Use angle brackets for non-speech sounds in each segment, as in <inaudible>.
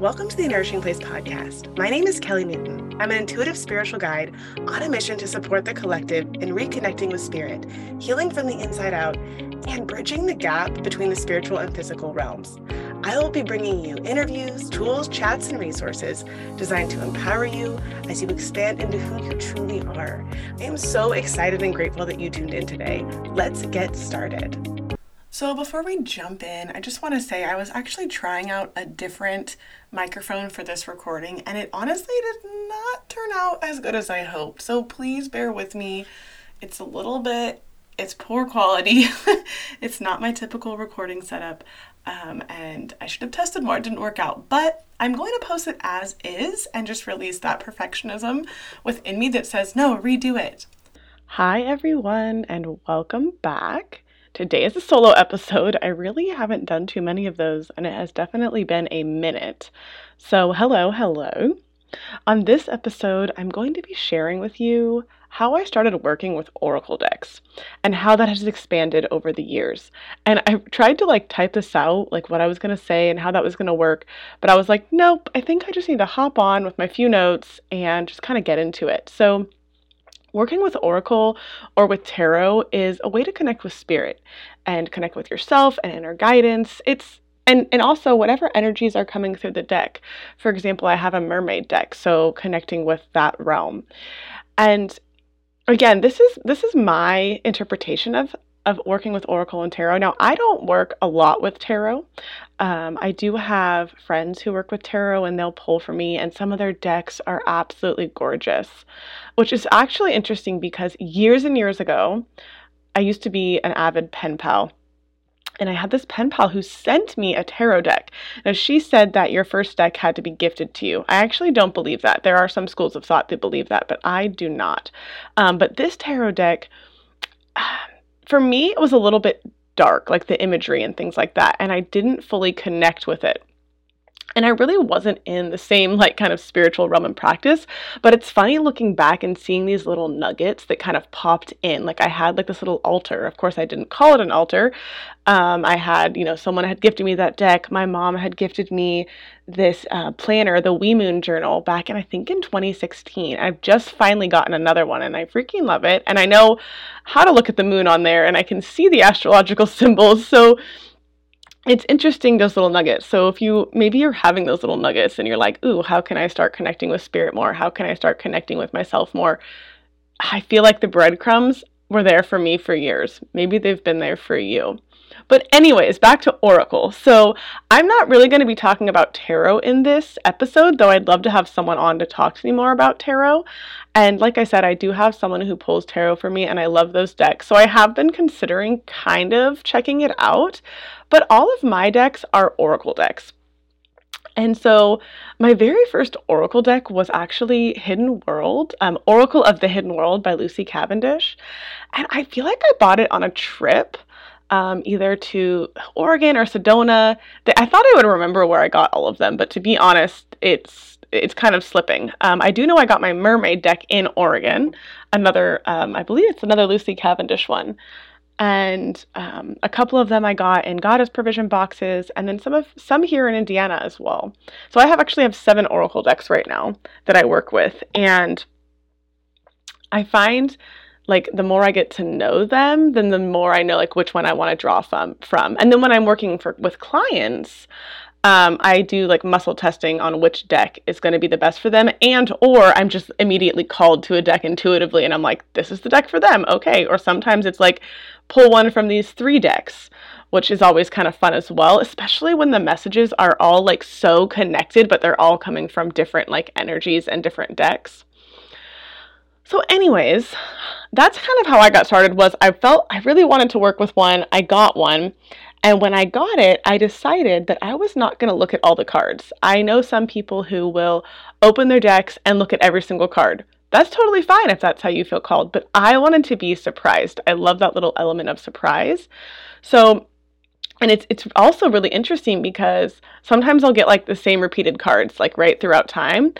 Welcome to the Nourishing Place podcast. My name is Kelly Newton. I'm an intuitive spiritual guide on a mission to support the collective in reconnecting with spirit, healing from the inside out, and bridging the gap between the spiritual and physical realms. I will be bringing you interviews, tools, chats, and resources designed to empower you as you expand into who you truly are. I am so excited and grateful that you tuned in today. Let's get started. So, before we jump in, I just want to say I was actually trying out a different microphone for this recording, and it honestly did not turn out as good as I hoped. So, please bear with me. It's a little bit, it's poor quality. <laughs> it's not my typical recording setup, um, and I should have tested more. It didn't work out, but I'm going to post it as is and just release that perfectionism within me that says, no, redo it. Hi, everyone, and welcome back. Today is a solo episode. I really haven't done too many of those, and it has definitely been a minute. So, hello, hello. On this episode, I'm going to be sharing with you how I started working with Oracle decks and how that has expanded over the years. And I tried to like type this out, like what I was going to say and how that was going to work, but I was like, nope, I think I just need to hop on with my few notes and just kind of get into it. So, Working with Oracle or with Tarot is a way to connect with spirit and connect with yourself and inner guidance. It's and and also whatever energies are coming through the deck. For example, I have a mermaid deck, so connecting with that realm. And again, this is this is my interpretation of of working with Oracle and Tarot. Now, I don't work a lot with Tarot. Um, I do have friends who work with Tarot and they'll pull for me, and some of their decks are absolutely gorgeous, which is actually interesting because years and years ago, I used to be an avid pen pal. And I had this pen pal who sent me a tarot deck. Now, she said that your first deck had to be gifted to you. I actually don't believe that. There are some schools of thought that believe that, but I do not. Um, but this tarot deck, for me, it was a little bit dark, like the imagery and things like that, and I didn't fully connect with it. And I really wasn't in the same like kind of spiritual realm and practice, but it's funny looking back and seeing these little nuggets that kind of popped in. Like I had like this little altar. Of course, I didn't call it an altar. Um, I had, you know, someone had gifted me that deck. My mom had gifted me this uh, planner, the We'Moon Journal, back in I think in 2016. I've just finally gotten another one, and I freaking love it. And I know how to look at the moon on there, and I can see the astrological <laughs> symbols. So it's interesting those little nuggets. So if you maybe you're having those little nuggets and you're like, "Ooh, how can I start connecting with spirit more? How can I start connecting with myself more?" I feel like the breadcrumbs were there for me for years. Maybe they've been there for you. But, anyways, back to Oracle. So, I'm not really going to be talking about tarot in this episode, though I'd love to have someone on to talk to me more about tarot. And, like I said, I do have someone who pulls tarot for me, and I love those decks. So, I have been considering kind of checking it out. But all of my decks are Oracle decks. And so my very first Oracle deck was actually Hidden World, um, Oracle of the Hidden World by Lucy Cavendish. And I feel like I bought it on a trip um, either to Oregon or Sedona. I thought I would remember where I got all of them, but to be honest, it's it's kind of slipping. Um, I do know I got my mermaid deck in Oregon, another um, I believe it's another Lucy Cavendish one, and um, a couple of them I got in Goddess Provision boxes, and then some of some here in Indiana as well. So I have actually have seven Oracle decks right now that I work with, and I find like the more I get to know them, then the more I know like which one I want to draw from from. And then when I'm working for with clients, um, I do like muscle testing on which deck is going to be the best for them, and or I'm just immediately called to a deck intuitively, and I'm like, this is the deck for them, okay. Or sometimes it's like, pull one from these three decks, which is always kind of fun as well, especially when the messages are all like so connected, but they're all coming from different like energies and different decks. So, anyways, that's kind of how I got started. Was I felt I really wanted to work with one. I got one. And when I got it, I decided that I was not going to look at all the cards. I know some people who will open their decks and look at every single card. That's totally fine if that's how you feel called, but I wanted to be surprised. I love that little element of surprise. So, and it's it's also really interesting because sometimes I'll get like the same repeated cards like right throughout time.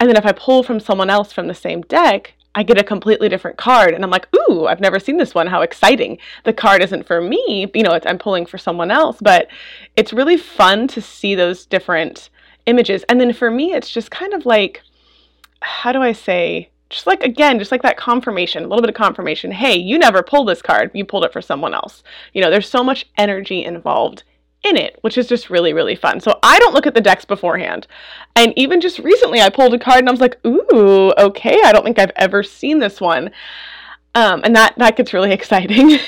And then if I pull from someone else from the same deck, I get a completely different card and I'm like, ooh, I've never seen this one. How exciting. The card isn't for me, you know, I'm pulling for someone else, but it's really fun to see those different images. And then for me, it's just kind of like, how do I say, just like again, just like that confirmation, a little bit of confirmation. Hey, you never pulled this card. You pulled it for someone else. You know, there's so much energy involved in it, which is just really, really fun. So I don't look at the decks beforehand. And even just recently, I pulled a card and I was like, ooh, okay, I don't think I've ever seen this one. Um, and that, that gets really <laughs> exciting.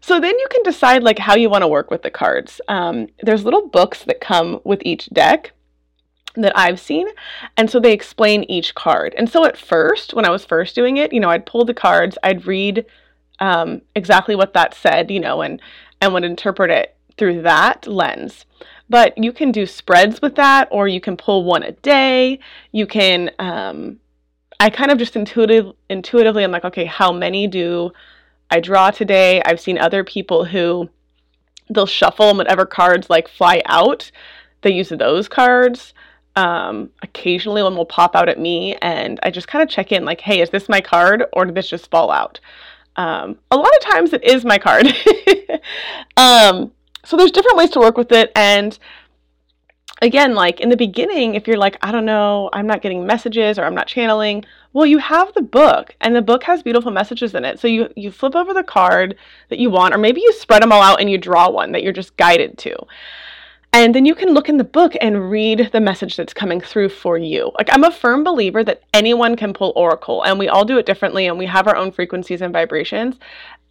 so then you can decide like how you want to work with the cards. Um, there's little books that come with each deck that I've seen. And so they explain each card. And so at first, when I was first doing it, you know, I'd pull the cards, I'd read um, exactly what that said, you know, and and would interpret it through that lens. But you can do spreads with that, or you can pull one a day. You can, um, I kind of just intuitive, intuitively, I'm like, okay, how many do I draw today? I've seen other people who they'll shuffle and whatever cards like fly out, they use those cards. Um, occasionally one will pop out at me and I just kind of check in like, hey, is this my card or did this just fall out? Um, a lot of times it is my card. <laughs> um, so there's different ways to work with it and again like in the beginning if you're like i don't know i'm not getting messages or i'm not channeling well you have the book and the book has beautiful messages in it. So you you flip over the card that you want or maybe you spread them all out and you draw one that you're just guided to. And then you can look in the book and read the message that's coming through for you. Like, I'm a firm believer that anyone can pull Oracle, and we all do it differently, and we have our own frequencies and vibrations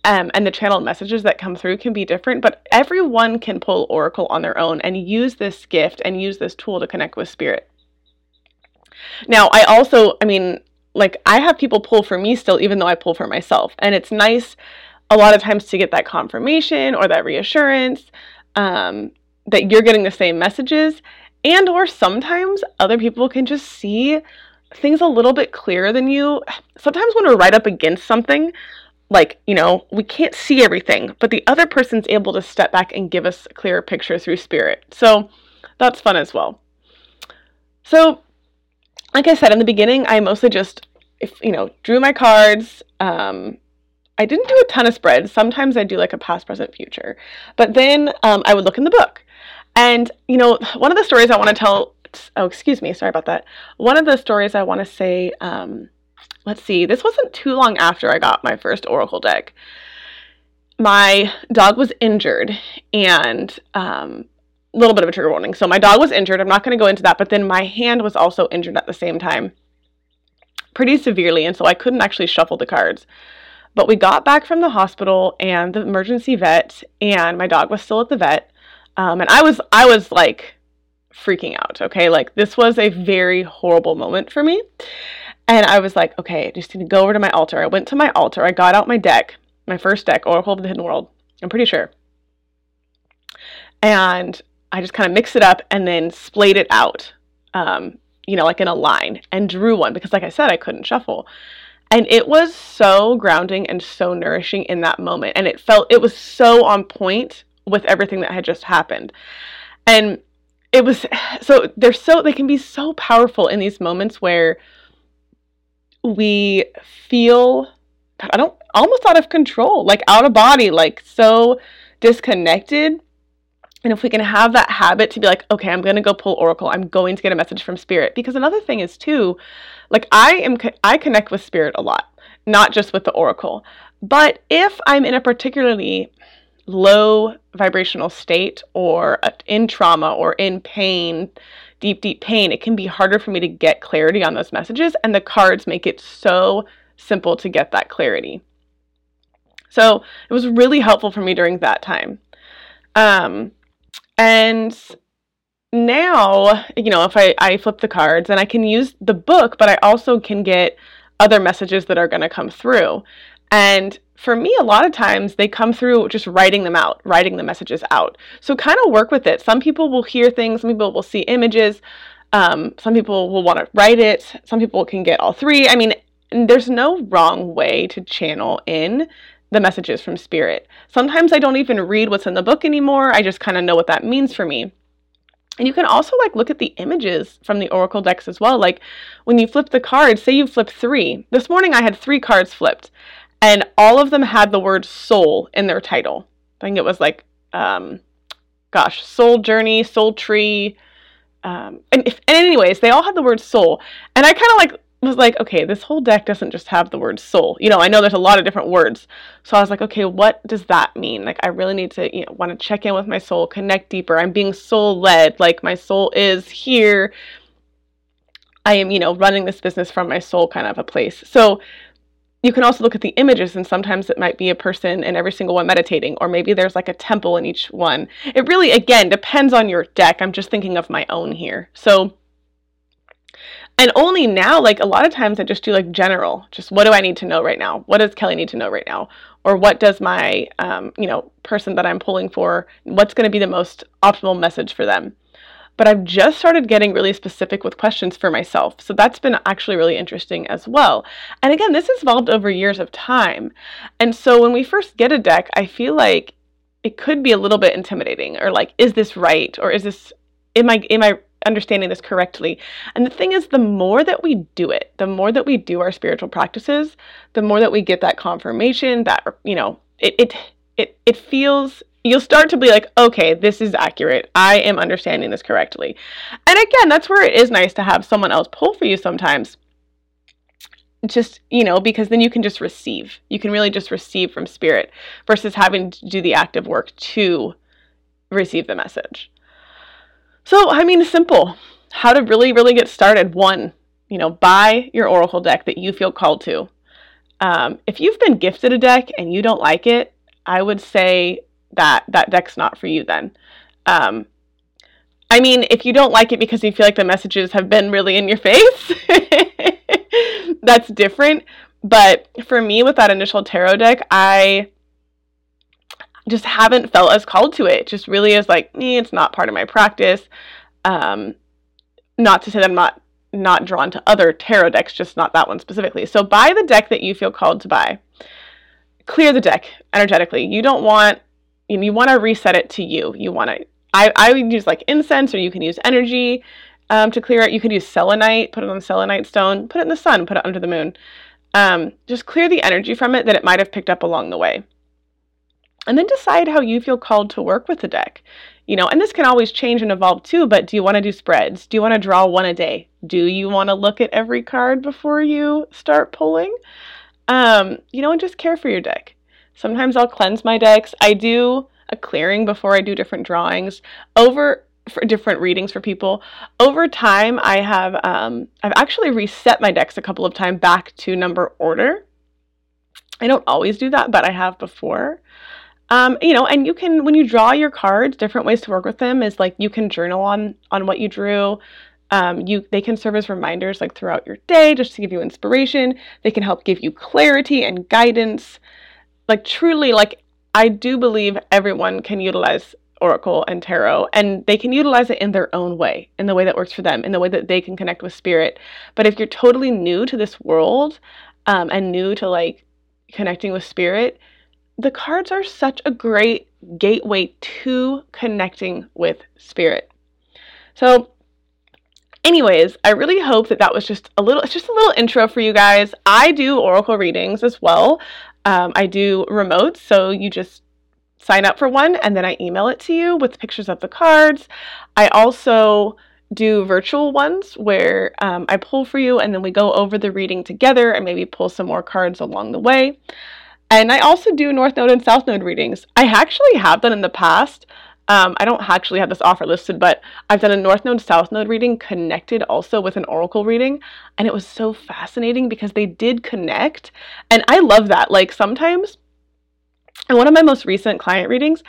um, and the channeled messages that come through can be different, but everyone can pull Oracle on their own and use this gift and use this tool to connect with spirit. Now, I also, I mean, like, I have people pull for me still, even though I pull for myself. And it's nice a lot of times to get that confirmation or that reassurance um, that you're getting the same messages. And, or sometimes other people can just see things a little bit clearer than you. Sometimes when we're right up against something, like, you know, we can't see everything, but the other person's able to step back and give us a clearer picture through spirit. So that's fun as well. So, like I said in the beginning, I mostly just, if you know, drew my cards. Um, I didn't do a ton of spreads. Sometimes I do like a past, present, future. But then um, I would look in the book. And, you know, one of the stories I want to tell, oh, excuse me, sorry about that. One of the stories I want to say um, let's see, this wasn't too long after I got my first Oracle deck. My dog was injured, and um, a little bit of a trigger warning. So, my dog was injured. I'm not going to go into that, but then my hand was also injured at the same time, pretty severely, and so I couldn't actually shuffle the cards. But we got back from the hospital and the emergency vet, and my dog was still at the vet. Um, and I was, I was like freaking out. Okay, like this was a very horrible moment for me. And I was like, okay, just need to go over to my altar. I went to my altar. I got out my deck, my first deck, Oracle of the Hidden World. I'm pretty sure. And I just kind of mixed it up and then splayed it out, um, you know, like in a line and drew one because, like I said, I couldn't shuffle. And it was so grounding and so nourishing in that moment. And it felt, it was so on point with everything that had just happened. And it was, <sighs> so they're so, they can be so powerful in these moments where, we feel I don't almost out of control, like out of body, like so disconnected. And if we can have that habit to be like, okay, I'm going to go pull oracle. I'm going to get a message from spirit because another thing is too, like I am I connect with spirit a lot, not just with the oracle. But if I'm in a particularly low vibrational state or in trauma or in pain, deep, deep pain, it can be harder for me to get clarity on those messages. And the cards make it so simple to get that clarity. So it was really helpful for me during that time. Um, and now, you know, if I, I flip the cards and I can use the book, but I also can get other messages that are going to come through. And for me, a lot of times they come through just writing them out, writing the messages out. So kind of work with it. Some people will hear things, some people will see images, um, some people will want to write it, some people can get all three. I mean, there's no wrong way to channel in the messages from spirit. Sometimes I don't even read what's in the book anymore. I just kind of know what that means for me. And you can also like look at the images from the oracle decks as well. Like when you flip the cards, say you flip 3. This morning I had 3 cards flipped and all of them had the word soul in their title. I think it was like, um, gosh, soul journey, soul tree, um, and, if, and anyways, they all had the word soul, and I kind of like was like, okay, this whole deck doesn't just have the word soul. You know, I know there's a lot of different words. So I was like, okay, what does that mean? Like, I really need to, you know, want to check in with my soul, connect deeper. I'm being soul led. Like, my soul is here. I am, you know, running this business from my soul kind of a place. So you can also look at the images, and sometimes it might be a person in every single one meditating, or maybe there's like a temple in each one. It really, again, depends on your deck. I'm just thinking of my own here. So, and only now, like a lot of times I just do like general, just what do I need to know right now? What does Kelly need to know right now? Or what does my, um, you know, person that I'm pulling for, what's going to be the most optimal message for them? But I've just started getting really specific with questions for myself. So that's been actually really interesting as well. And again, this has evolved over years of time. And so when we first get a deck, I feel like it could be a little bit intimidating or like, is this right? Or is this, am I, am I understanding this correctly. And the thing is, the more that we do it, the more that we do our spiritual practices, the more that we get that confirmation that, you know, it, it, it, it feels, you'll start to be like, okay, this is accurate. I am understanding this correctly. And again, that's where it is nice to have someone else pull for you sometimes. Just, you know, because then you can just receive. You can really just receive from spirit versus having to do the active work to receive the message. So, I mean, simple. How to really, really get started. One, you know, buy your Oracle deck that you feel called to. Um, if you've been gifted a deck and you don't like it, I would say that that deck's not for you then. Um, I mean, if you don't like it because you feel like the messages have been really in your <laughs> face, that's different. But for me, with that initial tarot deck, I just haven't felt as called to it. it just really is like, eh, it's not part of my practice. Um, not to say that I'm not not drawn to other tarot decks, just not that one specifically. So buy the deck that you feel called to buy. Clear the deck energetically. You don't want you, want to reset it to you. You want to I, I would use like incense or you can use energy um, to clear it. You could use selenite, put it on selenite stone, put it in the sun, put it under the moon. Um, just clear the energy from it that it might have picked up along the way and then decide how you feel called to work with the deck. You know, and this can always change and evolve too, but do you want to do spreads? Do you want to draw one a day? Do you want to look at every card before you start pulling? Um, you know, and just care for your deck. Sometimes I'll cleanse my decks. I do a clearing before I do different drawings. Over for different readings for people. Over time, I have um, I've actually reset my decks a couple of times back to number order. I don't always do that, but I have before. Um, you know, and you can when you draw your cards, different ways to work with them is like you can journal on on what you drew. Um, you they can serve as reminders like throughout your day just to give you inspiration. They can help give you clarity and guidance. Like truly, like I do believe everyone can utilize oracle and tarot and they can utilize it in their own way in the way that works for them in the way that they can connect with spirit but if you're totally new to this world um, and new to like connecting with spirit the cards are such a great gateway to connecting with spirit. So, anyways, I really hope that that was just a little, it's just a little intro for you guys. I do oracle readings as well. Um, I do remotes, so you just sign up for one and then I email it to you with pictures of the cards. I also do virtual ones where um, I pull for you and then we go over the reading together and maybe pull some more cards along the way. And I also do North Node and South Node readings. I actually have done in the past. Um, I don't actually have this offer listed, but I've done a North Node, South Node reading connected also with an Oracle reading. And it was so fascinating because they did connect. And I love that. Like sometimes, in one of my most recent client readings,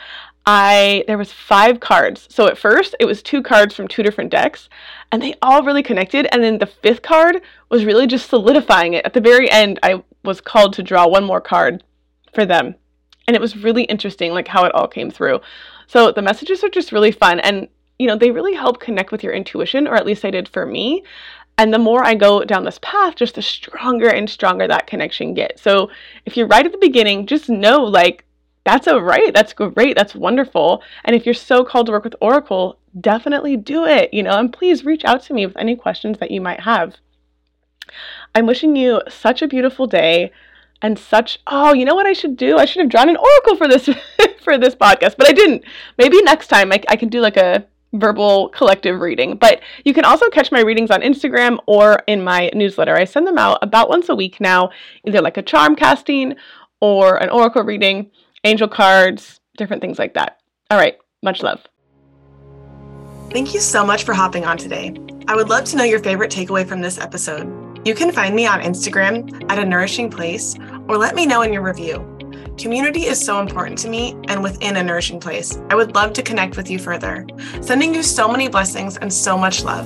I there was five cards. So at first it was two cards from two different decks and they all really connected and then the fifth card was really just solidifying it. At the very end I was called to draw one more card for them. And it was really interesting, like how it all came through. So the messages are just really fun. And, you know, they really help connect with your intuition, or at least they did for me. And the more I go down this path, just the stronger and stronger that connection gets. So if you're right at the beginning, just know like that's a right. That's great. That's wonderful. And if you're so called to work with Oracle, definitely do it, you know, and please reach out to me with any questions that you might have. I'm wishing you such a beautiful day and such oh you know what i should do i should have drawn an oracle for this <laughs> for this podcast but i didn't maybe next time I, I can do like a verbal collective reading. But you can also catch my readings on Instagram or in my newsletter. I send them out about once a week now, either like a charm casting or an oracle reading, angel cards, different things like that. All right, much love. Thank you so much for hopping on today. I would love to know your favorite takeaway from this episode. You can find me on Instagram at a nourishing place or let me know in your review. Community is so important to me and within a nourishing place. I would love to connect with you further. Sending you so many blessings and so much love.